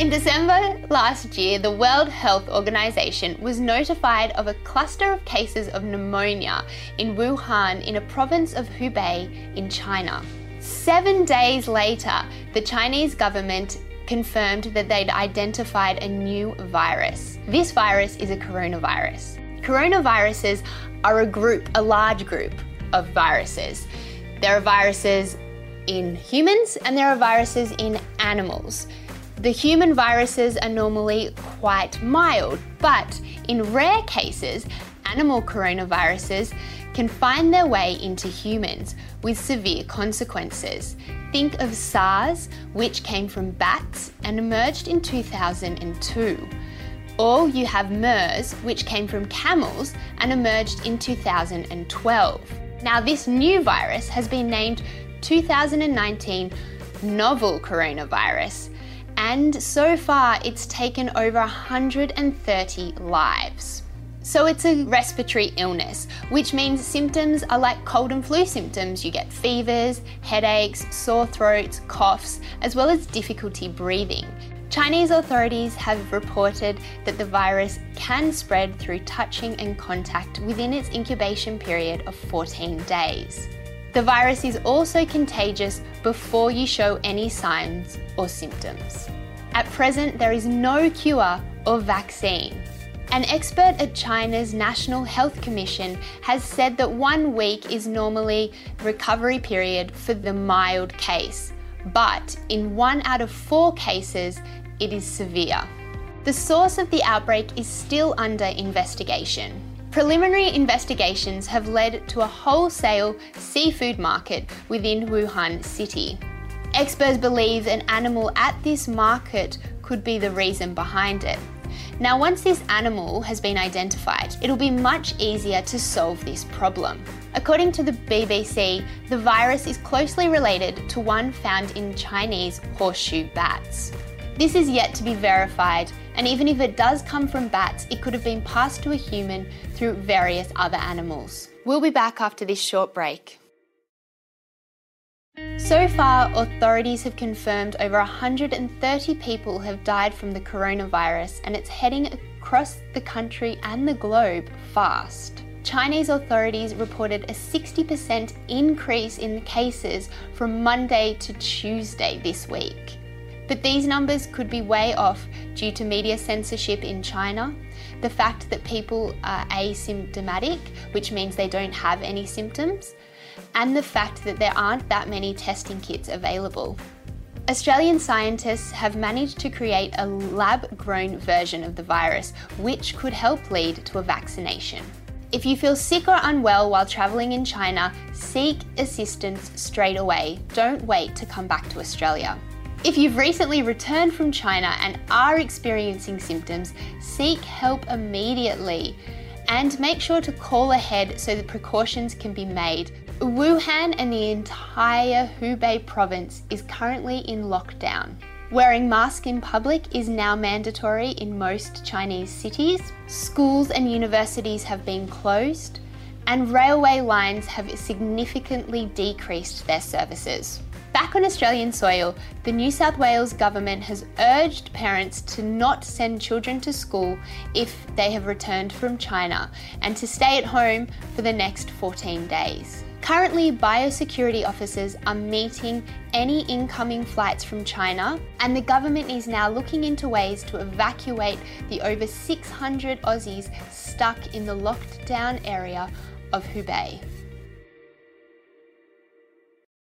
In December last year, the World Health Organization was notified of a cluster of cases of pneumonia in Wuhan in a province of Hubei in China. Seven days later, the Chinese government confirmed that they'd identified a new virus. This virus is a coronavirus. Coronaviruses are a group, a large group of viruses. There are viruses in humans and there are viruses in animals. The human viruses are normally quite mild, but in rare cases, animal coronaviruses can find their way into humans with severe consequences. Think of SARS, which came from bats and emerged in 2002. Or you have MERS, which came from camels and emerged in 2012. Now, this new virus has been named 2019 novel coronavirus and so far it's taken over 130 lives. So it's a respiratory illness, which means symptoms are like cold and flu symptoms. You get fevers, headaches, sore throats, coughs, as well as difficulty breathing. Chinese authorities have reported that the virus can spread through touching and contact within its incubation period of 14 days. The virus is also contagious before you show any signs or symptoms. At present, there is no cure or vaccine. An expert at China's National Health Commission has said that one week is normally recovery period for the mild case, but in one out of four cases, it is severe. The source of the outbreak is still under investigation. Preliminary investigations have led to a wholesale seafood market within Wuhan city. Experts believe an animal at this market could be the reason behind it. Now, once this animal has been identified, it'll be much easier to solve this problem. According to the BBC, the virus is closely related to one found in Chinese horseshoe bats. This is yet to be verified, and even if it does come from bats, it could have been passed to a human through various other animals. We'll be back after this short break. So far, authorities have confirmed over 130 people have died from the coronavirus, and it's heading across the country and the globe fast. Chinese authorities reported a 60% increase in cases from Monday to Tuesday this week. But these numbers could be way off due to media censorship in China, the fact that people are asymptomatic, which means they don't have any symptoms, and the fact that there aren't that many testing kits available. Australian scientists have managed to create a lab grown version of the virus, which could help lead to a vaccination. If you feel sick or unwell while travelling in China, seek assistance straight away. Don't wait to come back to Australia. If you've recently returned from China and are experiencing symptoms, seek help immediately and make sure to call ahead so the precautions can be made. Wuhan and the entire Hubei province is currently in lockdown. Wearing masks in public is now mandatory in most Chinese cities. Schools and universities have been closed, and railway lines have significantly decreased their services. Back on Australian soil, the New South Wales government has urged parents to not send children to school if they have returned from China and to stay at home for the next 14 days. Currently, biosecurity officers are meeting any incoming flights from China, and the government is now looking into ways to evacuate the over 600 Aussies stuck in the locked down area of Hubei.